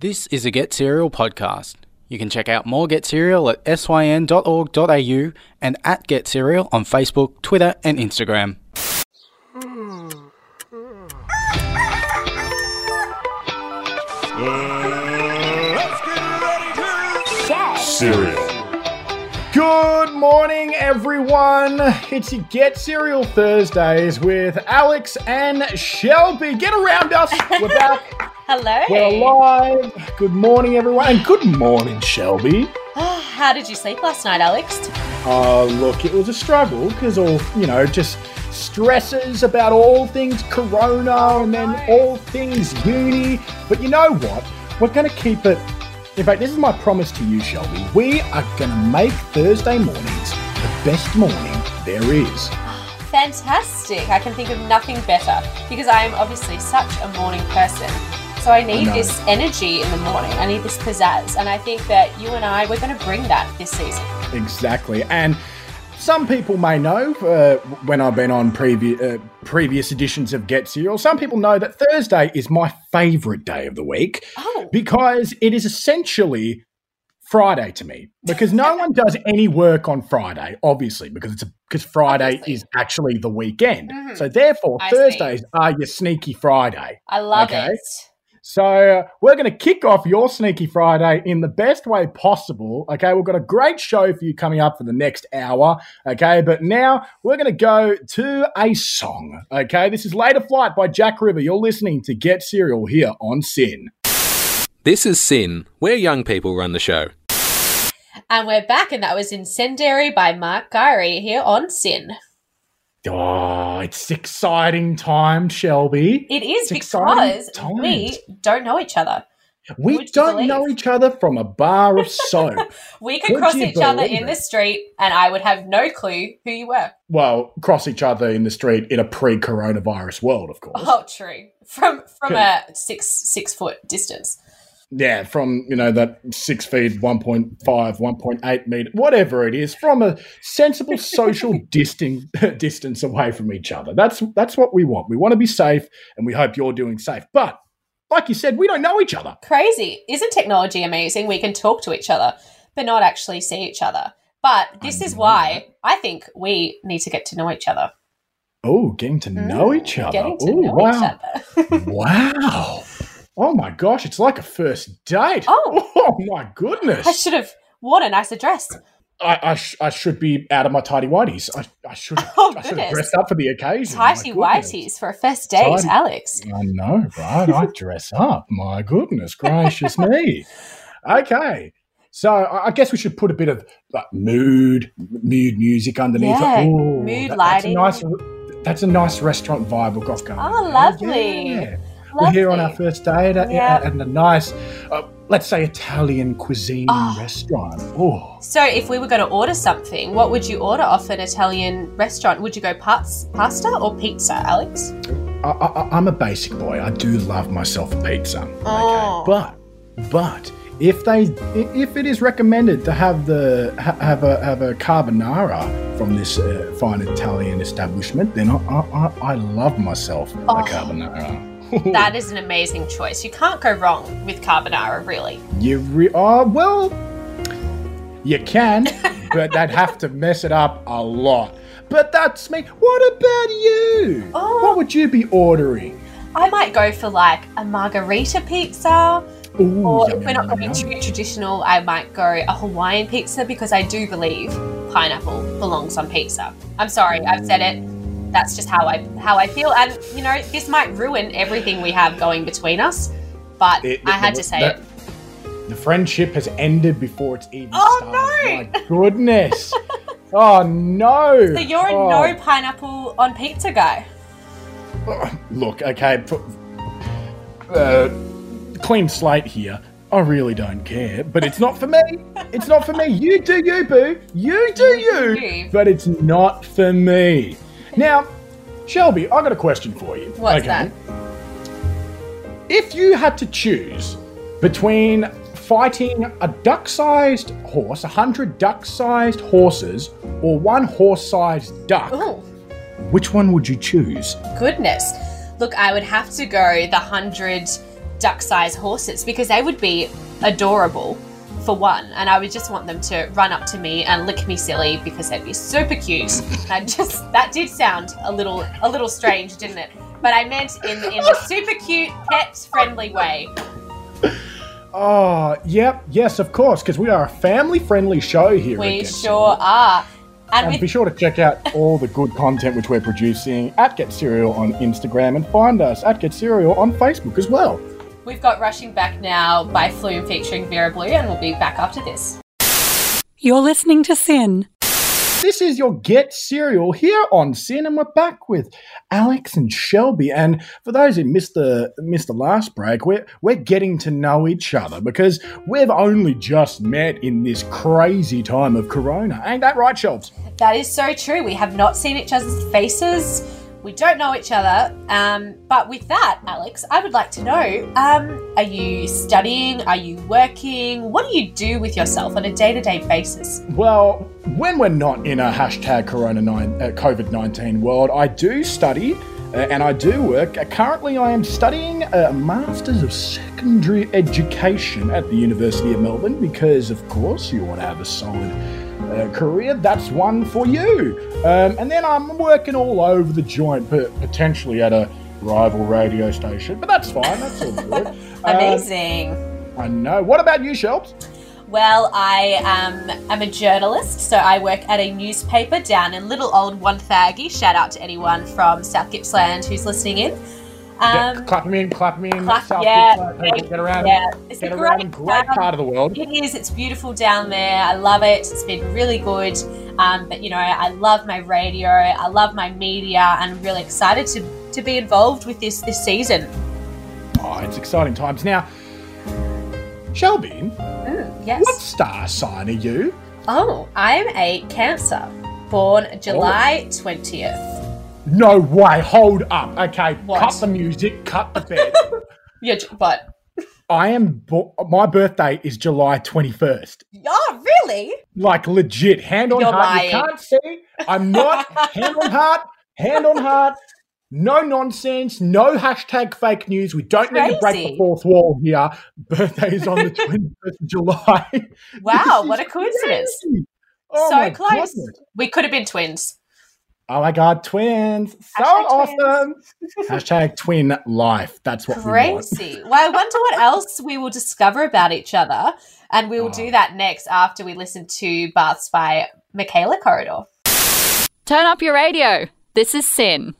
This is a Get Cereal podcast. You can check out more Get Cereal at syn.org.au and at Get Cereal on Facebook, Twitter, and Instagram. Cereal. Good morning, everyone. It's Get Cereal Thursdays with Alex and Shelby. Get around us. We're back. Hello. We're alive. Good morning, everyone. And good morning, Shelby. Ah, how did you sleep last night, Alex? Oh, look, it was a struggle because all, you know, just stresses about all things Corona and then all things uni. But you know what? We're going to keep it. In fact, this is my promise to you, Shelby. We are going to make Thursday mornings the best morning there is. Ah, fantastic. I can think of nothing better because I am obviously such a morning person. So I need know. this energy in the morning. I need this pizzazz. And I think that you and I, we're going to bring that this season. Exactly. And some people may know uh, when I've been on previous uh, previous editions of Get Cereal, some people know that Thursday is my favourite day of the week Oh, because it is essentially Friday to me. Because no one does any work on Friday, obviously, because it's because Friday Obviously. is actually the weekend. Mhm. So therefore, I see. Thursdays are your sneaky Friday. I love Okay. it. So uh, we're going to kick off your Sneaky Friday in the best way possible. Okay, we've got a great show for you coming up for the next hour. Okay, but now we're going to go to a song. Okay, this is Later Flight by Jack River. You're listening to Get Cereal here on SYN. This is SYN, where young people run the show. And we're back, and that was Incendiary by Mark Gyrie here on SYN. Oh, it's exciting time, Shelby. It is It's because we don't know each other. We would don't know each other from a bar of soap. We could Would cross each other in it? the street, and I would have no clue who you were. well, cross each other in the street in a pre-coronavirus world, of course. Oh, true. From from a six six foot distance. Yeah, from you know that six feet, 1.5, 1.8 meter, whatever it is, from a sensible social distance distance away from each other. That's that's what we want. We want to be safe, and we hope you're doing safe. But like you said, we don't know each other. Crazy. Isn't technology amazing? We can talk to each other, but not actually see each other. But this is why I think we need to get to know each other. Oh, getting to know Mm, each other. Getting to oh, know wow, each other. wow. Oh my gosh, it's like a first date. Oh. oh my goodness. I should have worn a nicer dress. I, I, sh- I should be out of my tidy whities. I, I should Oh, I should have goodness. dressed up for the occasion. Goodness. whities for a first date, Tighty- Alex. I know, right? I dress up. My goodness gracious me. Okay. So I guess we should put a bit of like, mood, mood music underneath. Yeah, mood lighting. That's a nice, that's a nice restaurant vibe we've got going. Oh, lovely. Yeah. We're here on our first day at, Yeah. at a nice, uh, let's say, Italian cuisine Oh. restaurant. Oh, So, if we were going to order something, what would you order off an Italian restaurant? Would you go pas- pasta or pizza, Alex? I, I, I'm a basic boy. I do love myself a pizza. Oh. Okay, but but if they if it is recommended to have the have a have a carbonara from this uh, fine Italian establishment, then I I, I- I love myself Oh. a carbonara. That is an amazing choice. You can't go wrong with carbonara, really. you re- oh well, you can, but they'd have to mess it up a lot. But that's me. What about you? Oh. What would you be ordering? I might go for like a margarita pizza, Ooh, or yum, if we're not yum, going yum. too traditional, I might go a Hawaiian pizza because I do believe pineapple belongs on pizza. I'm sorry, I've said it. That's just how I how I feel, and you know this might ruin everything we have going between us. But It- I had the- to say that- it. The friendship has ended before it's even Oh, started. no! My goodness. oh no. So you're a Oh, no pineapple on pizza guy. Look, okay. Uh, clean slate here. I really don't care, but it's not for me. It's not for me. You do you, boo. You do You do you. you. But it's not for me. Now, Shelby, I got a question for you. What's that? If you had to choose between fighting a duck-sized horse, a hundred duck-sized horses, or one horse-sized duck, Oh which one would you choose? goodness! Look, I would have to go the hundred duck-sized horses because they would be adorable for one, and I would just want them to run up to me and lick me silly because they'd be super cute. And I just that did sound a little a little strange, didn't it? But I meant in in the super cute, pet friendly way. Oh, yep, yes, of course, because we are a family-friendly show here. We sure are. And And with be sure to check out all the good content which we're producing at Get Cereal on Instagram and find us at Get Cereal on Facebook as well. We've got Rushing Back Now by Flume featuring Vera Blue, and we'll be back after this. You're listening to SYN. This is your Get Cereal here on SYN, and we're back with Alex and Shelby. And for those who missed the missed the last break, we're we're getting to know each other because we've only just met in this crazy time of Corona. Ain't that right, Shelbs? That is so true. We have not seen each other's faces. We don't know each other. Um, but with that, Alex, I would like to know um, are you studying? Are you working? What do you do with yourself on a day to day basis? Well, when we're not in a hashtag Corona nine uh, COVID nineteen world, I do study. Uh, and I do work. Uh, currently, I am studying a Masters of Secondary Education at the University of Melbourne because, of course, you want to have a solid uh, career. That's one for you. Um, and then I'm working all over the joint, but potentially at a rival radio station. But that's fine. That's all good. Um, Amazing. I know. What about you, Shelps? Well, I um, am a journalist, so I work at a newspaper down in little old Wonthaggi. Shout out to anyone from South Gippsland who's listening in. Get- Um, clap me in, clap me in. clap- South yeah, people, get around. yeah, it's Get a around. great Great part of the world. It is. It's beautiful down there. I love it. It's been really good. Um, but you know, I love my radio. I love my media, and I'm really excited to to be involved with this this season. Oh, it's exciting times. Now, Shelby, Mm, yes. what star sign are you? Oh, I'm a Cancer, born July twentieth. No way. Hold up. Okay, What? cut the music, cut the bed. Yeah, but I am. Bo- my birthday is July twenty first. oh, really? Like legit, hand on You're heart. lying. You can't see. I'm not. hand on heart. Hand on heart. No nonsense. No hashtag fake news. We don't need to break the fourth wall here. Birthday is on the 21st of July. Wow, what a coincidence! Oh so close. goodness. We could have been twins. Oh my god, twins. So Hashtag twins. awesome. Hashtag twin life. That's what we want. Crazy. Well, I wonder what else we will discover about each other, and we will Oh. do that next after we listen to Baths by Michaela Corridor. Turn up your radio. This is SYN.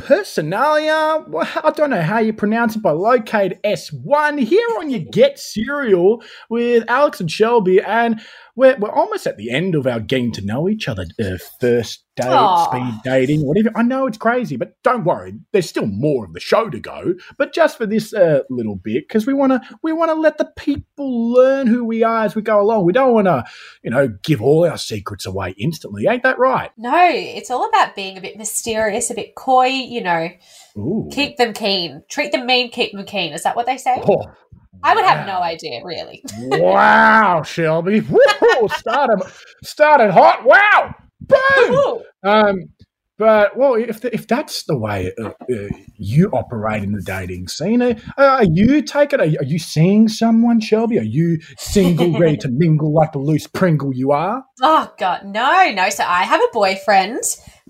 Personalia, well, I don't know how you pronounce it, but locate S1 here on your Get Cereal with Alex and Shelby. And we're, we're almost at the end of our getting to know each other uh, first date, Aw. speed dating, whatever. I know it's crazy, but don't worry. There's still more of the show to go. But just for this uh, little bit, because we want to we want to let the people learn who we are as we go along. We don't want to, you know, give all our secrets away instantly. Ain't that right? No, it's all about being a bit mysterious, a bit coy, you know, Ooh. keep them keen. Treat them mean, keep them keen. Is that what they say? Oh, I would have no idea, really. wow, Shelby. Woo! Started, started hot. Wow. Boom. Um, but well, if if that's the way uh, uh, you operate in the dating scene, uh, are you taking? Are, are you seeing someone, Shelby? Are you single, ready to mingle like the loose Pringle you are? Oh, God. No, no. So I have a boyfriend,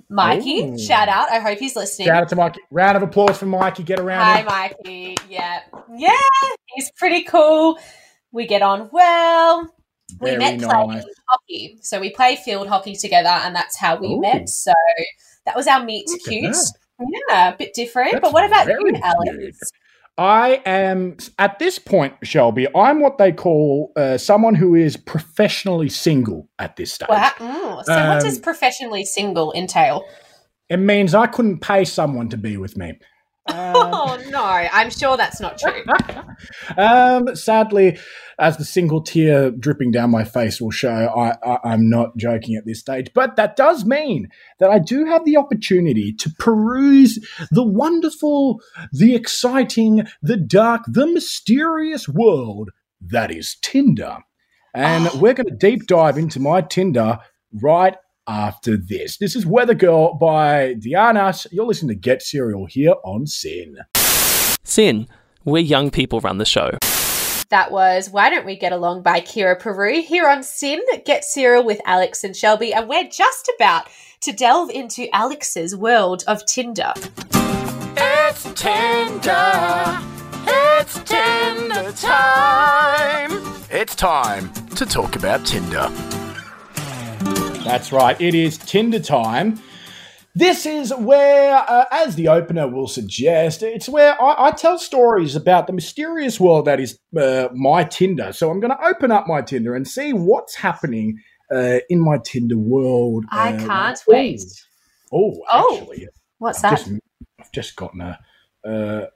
Mikey. Ooh. Shout out. I hope he's listening. Shout out to Mikey. Round of applause for Mikey. Get around. Hi, here. Mikey. Yeah. Yeah. He's pretty cool. We get on well. we met nice. playing hockey. So we play field hockey together, and that's how we Ooh. met. So that was our meet Look cute. Yeah, a bit different. That's but what about you, very Alex? cute. I am at this point, Shelby. I'm what they call uh, someone who is professionally single at this stage. Wow. mm. So what does Um, professionally single entail? It means I couldn't pay someone to be with me. Um, oh no, I'm sure that's not true. um, sadly, as the single tear dripping down my face will show, I, I, I'm not joking at this stage. But that does mean that I do have the opportunity to peruse the wonderful, the exciting, the dark, the mysterious world that is Tinder. And Oh. we're going to deep dive into my Tinder right after this. This is Weather Girl by Diana. You're listening to Get Cereal here on SYN. SYN, where young people run the show. That was Why Don't We Get Along by Kira Puru here on SYN Get Cereal with Alex and Shelby. And we're just about to delve into Alex's world of Tinder. It's Tinder. It's Tinder time. It's time to talk about Tinder. That's right, it is Tinder time. This is where, uh, as the opener will suggest, it's where I, I, tell stories about the mysterious world that is uh, my Tinder. So I'm going to open up my Tinder and see what's happening uh, in my Tinder world. I Uh, can't oh, wait. Oh, Oh, actually, What's I've that? just, I've just gotten a uh,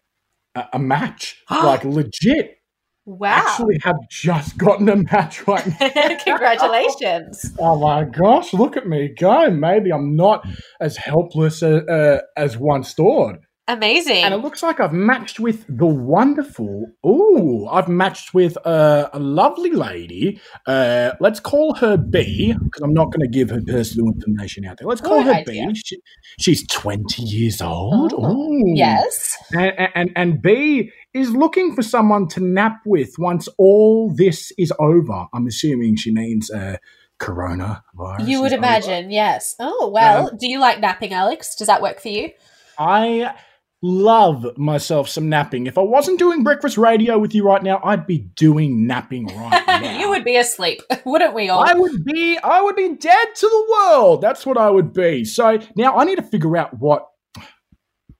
a, a match, like legit. Wow. I actually, have just gotten a match right now. Congratulations. Oh my gosh, look at me go. Maybe I'm not as helpless uh, uh, as once thought. Amazing. And it looks like I've matched with the wonderful. Oh, I've matched with uh, a lovely lady. Uh, let's call her B, because I'm not going to give her personal information out there. Let's call Good her idea. B. She, she's 20 years old. Oh, Ooh. yes. And, and, and B is looking for someone to nap with once all this is over. I'm assuming she means uh, coronavirus. You would is over. imagine, yes. Oh, well, Um, do you like napping, Alex? Does that work for you? I love myself some napping. If I wasn't doing breakfast radio with you right now, I'd be doing napping right now. you would be asleep, wouldn't we all? I would be I would be dead to the world. That's what I would be. So now I need to figure out what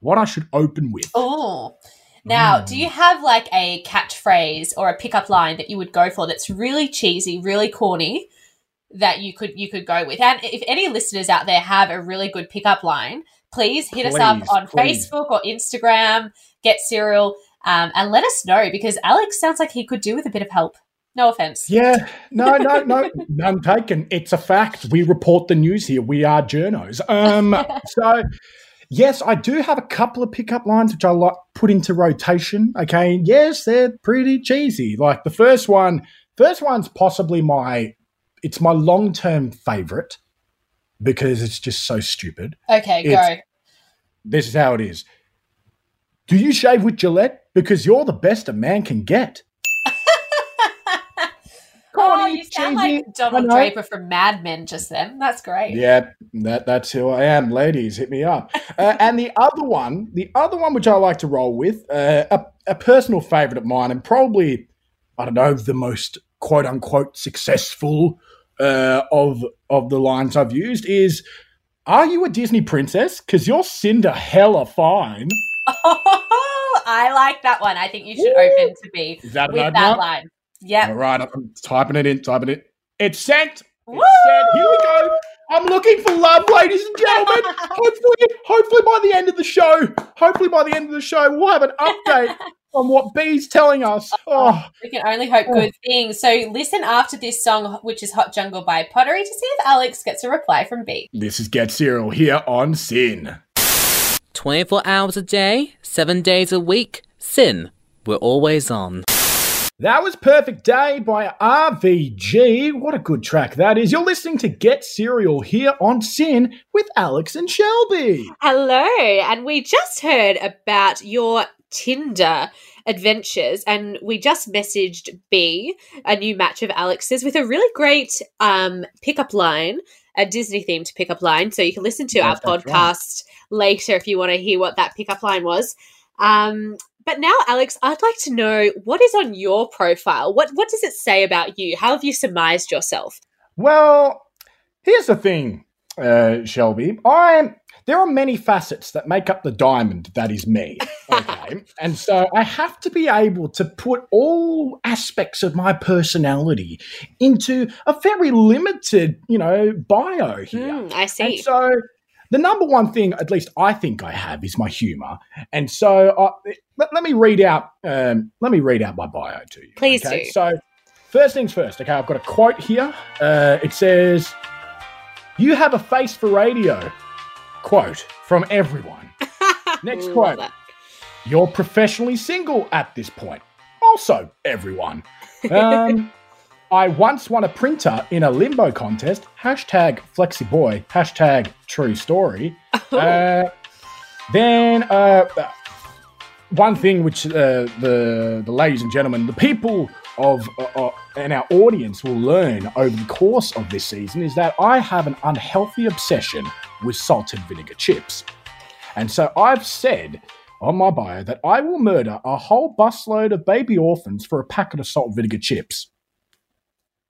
what I should open with. Oh. Now, Mm. do you have like a catchphrase or a pickup line that you would go for that's really cheesy, really corny that you could you could go with? And if any listeners out there have a really good pickup line, please hit us up on please. Facebook or Instagram, get cereal, um, and let us know because Alex sounds like he could do with a bit of help. No offense. Yeah, no, no, no, none taken. It's a fact. We report the news here. We are journos. Um, so yes, I do have a couple of pickup lines which I like put into rotation. Okay, yes, they're pretty cheesy. Like the first one, first one's possibly my, it's my long term favorite because it's just so stupid. Okay, go. This is how it is. Do you shave with Gillette? Because you're the best a man can get. oh, you sound cheesy, like Donald Draper from Mad Men just then. That's great. Yeah, that that's who I am. Ladies, hit me up. Uh, and the other one, the other one which I like to roll with, uh, a, a personal favorite of mine, and probably I don't know the most quote unquote successful uh, of of the lines I've used is. Are you a Disney princess? Because you're Cinder hella fine. Oh, I like that one. I think you should Woo. open to be Is that an with that line. Yeah. All right, I'm typing it in, typing it. It's sent. It's sent. Here we go. I'm looking for love, ladies and gentlemen. hopefully, hopefully by the end of the show, hopefully by the end of the show, we'll have an update on what B's telling us. Oh, We can only hope oh. good things. So listen after this song, which is Hot Jungle by Pottery, to see if Alex gets a reply from B. this is Get Cereal here on SYN. 24 hours a day, 7 days a week. SYN. We're always on. That was Perfect Day by RVG. What a good track that is. You're listening to Get Cereal here on SYN with Alex and Shelby. Hello, and we just heard about your Tinder adventures, and we just messaged B, a new match of Alex's, with a really great um, pickup line, a Disney themed pickup line. So you can listen to Yes, our that's right. podcast later if you want to hear what that pickup line was. Um, but now, Alex, I'd like to know what is on your profile. What what does it say about you? How have you surmised yourself? Well, here's the thing, uh, Shelby. I there are many facets that make up the diamond that is me. Okay, and so I have to be able to put all aspects of my personality into a very limited, you know, bio here. Hmm, I And see. so the number one thing, at least I think I have, is my humor. And so uh, let, let me read out. Um, let me read out my bio to you. Please okay? do. So first things first. Okay, I've got a quote here. Uh, it says, "You have a face for radio." Quote from everyone. Next quote. that. You're professionally single at this point. Also, everyone. Um, I once won a printer in a limbo contest. Hashtag flexiboy. Hashtag true story. Uh, then, uh, one thing which uh, the the ladies and gentlemen, the people of uh, uh, and our audience will learn over the course of this season is that I have an unhealthy obsession with salted vinegar chips, and so I've said on my bio that I will murder a whole busload of baby orphans for a packet of salt vinegar chips.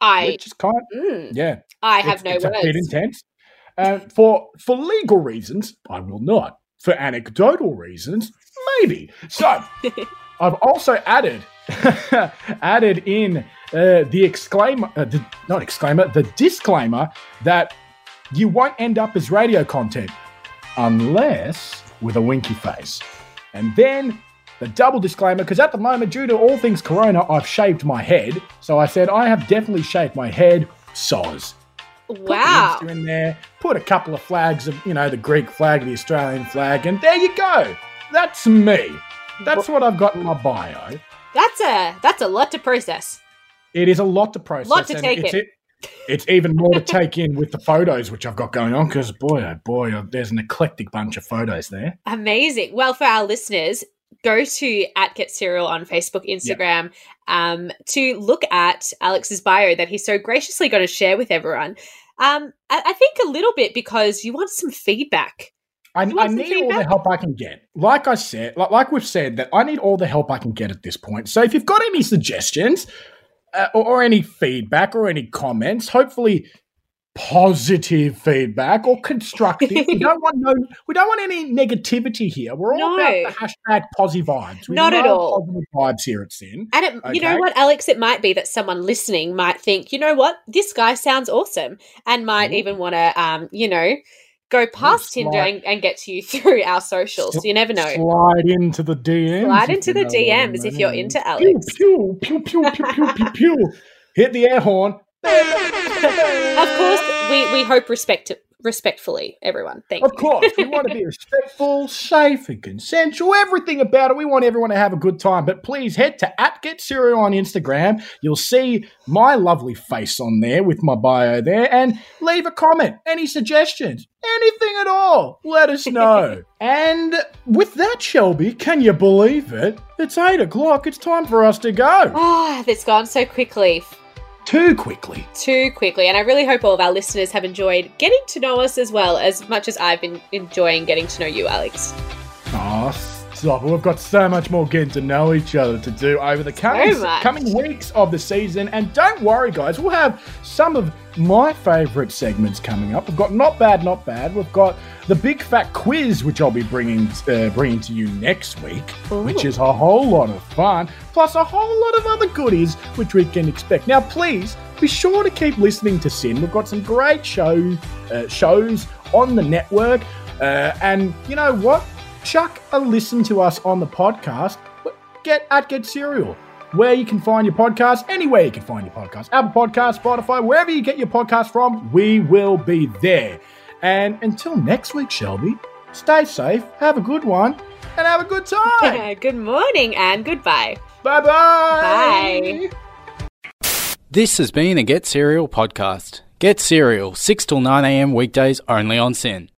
I just can't. mm, yeah, I have it's, no it's a bit intense. Uh, for for legal reasons, I will not. For anecdotal reasons, maybe. So, I've also added added in uh, the exclaimer, uh, the, not exclaimer, the disclaimer that you won't end up as radio content unless with a winky face. And then the double disclaimer, because at the moment, due to all things corona, I've shaved my head. So I said I have definitely shaved my head. Soz. Put the Wow. Insta in there. Put a couple of flags of, you know, the Greek flag, the Australian flag, and there you go. That's me. That's what I've got in my bio. That's a that's a lot to process. It is a lot to process. Lot to take it's, in. it's even more to take in with the photos which I've got going on because boy, oh boy, oh, there's an eclectic bunch of photos there. Amazing. Well, for our listeners, go to at Get Cereal on Facebook, Instagram, um, to look at Alex's bio that he's so graciously going to share with everyone. Um, I, I think a little bit because you want some feedback. I, I need all the help I can get. Like I said, like, like we've said, that I need all the help I can get at this point. So if you've got any suggestions uh, or, or any feedback or any comments, hopefully positive feedback or constructive. we don't want no, we don't want any negativity here. We're all No. about the hashtag posi vibes. We Not at all. Positive vibes here at SYN. And it, you know what, Alex? It might be that someone listening might think, you know what, this guy sounds awesome, and might Ooh. even want to, um, you know, go past Tinder and, and get to you through our socials. You never know. Slide into the DMs. Slide into the know what I DMs if you're into Pew, Alex. Pew, pew, pew, pew, pew, pew, pew. Hit the air horn. Of course, we, we hope respect respectfully, everyone. Thank Of you. Of course, we want to be respectful, safe, and consensual. Everything about it. We want everyone to have a good time. But please head to at Get on Instagram. You'll see my lovely face on there with my bio there, and leave a comment. Any suggestions? Anything at all? Let us know. and with that, Shelby, can you believe it? It's eight o'clock. It's time for us to go. Ah, it's gone so quickly, Too quickly. too quickly, and I really hope all of our listeners have enjoyed getting to know us as well as much as I've been enjoying getting to know you, Alex. Oh, stop. We've got so much more getting to know each other to do over the coming, So coming weeks of the season. And don't worry, guys, we'll have some of my favourite segments coming up. We've got Not Bad, Not Bad. We've got the Big Fat Quiz, which I'll be bringing uh, bringing to you next week, which is a whole lot of fun, plus a whole lot of other goodies which we can expect. Now, please be sure to keep listening to SYN. We've got some great show, uh, shows on the network. Uh, and you know what? Chuck a listen to us on the podcast. Get at Get Cereal, where you can find your podcast, anywhere you can find your podcast. Apple Podcast, Spotify, wherever you get your podcast from, we will be there. And until next week, Shelby, stay safe, have a good one, and have a good time. Good morning and goodbye. Bye-bye. Bye. This has been a Get Cereal podcast. Get Cereal, 6 till 9 a.m. weekdays only on SYN.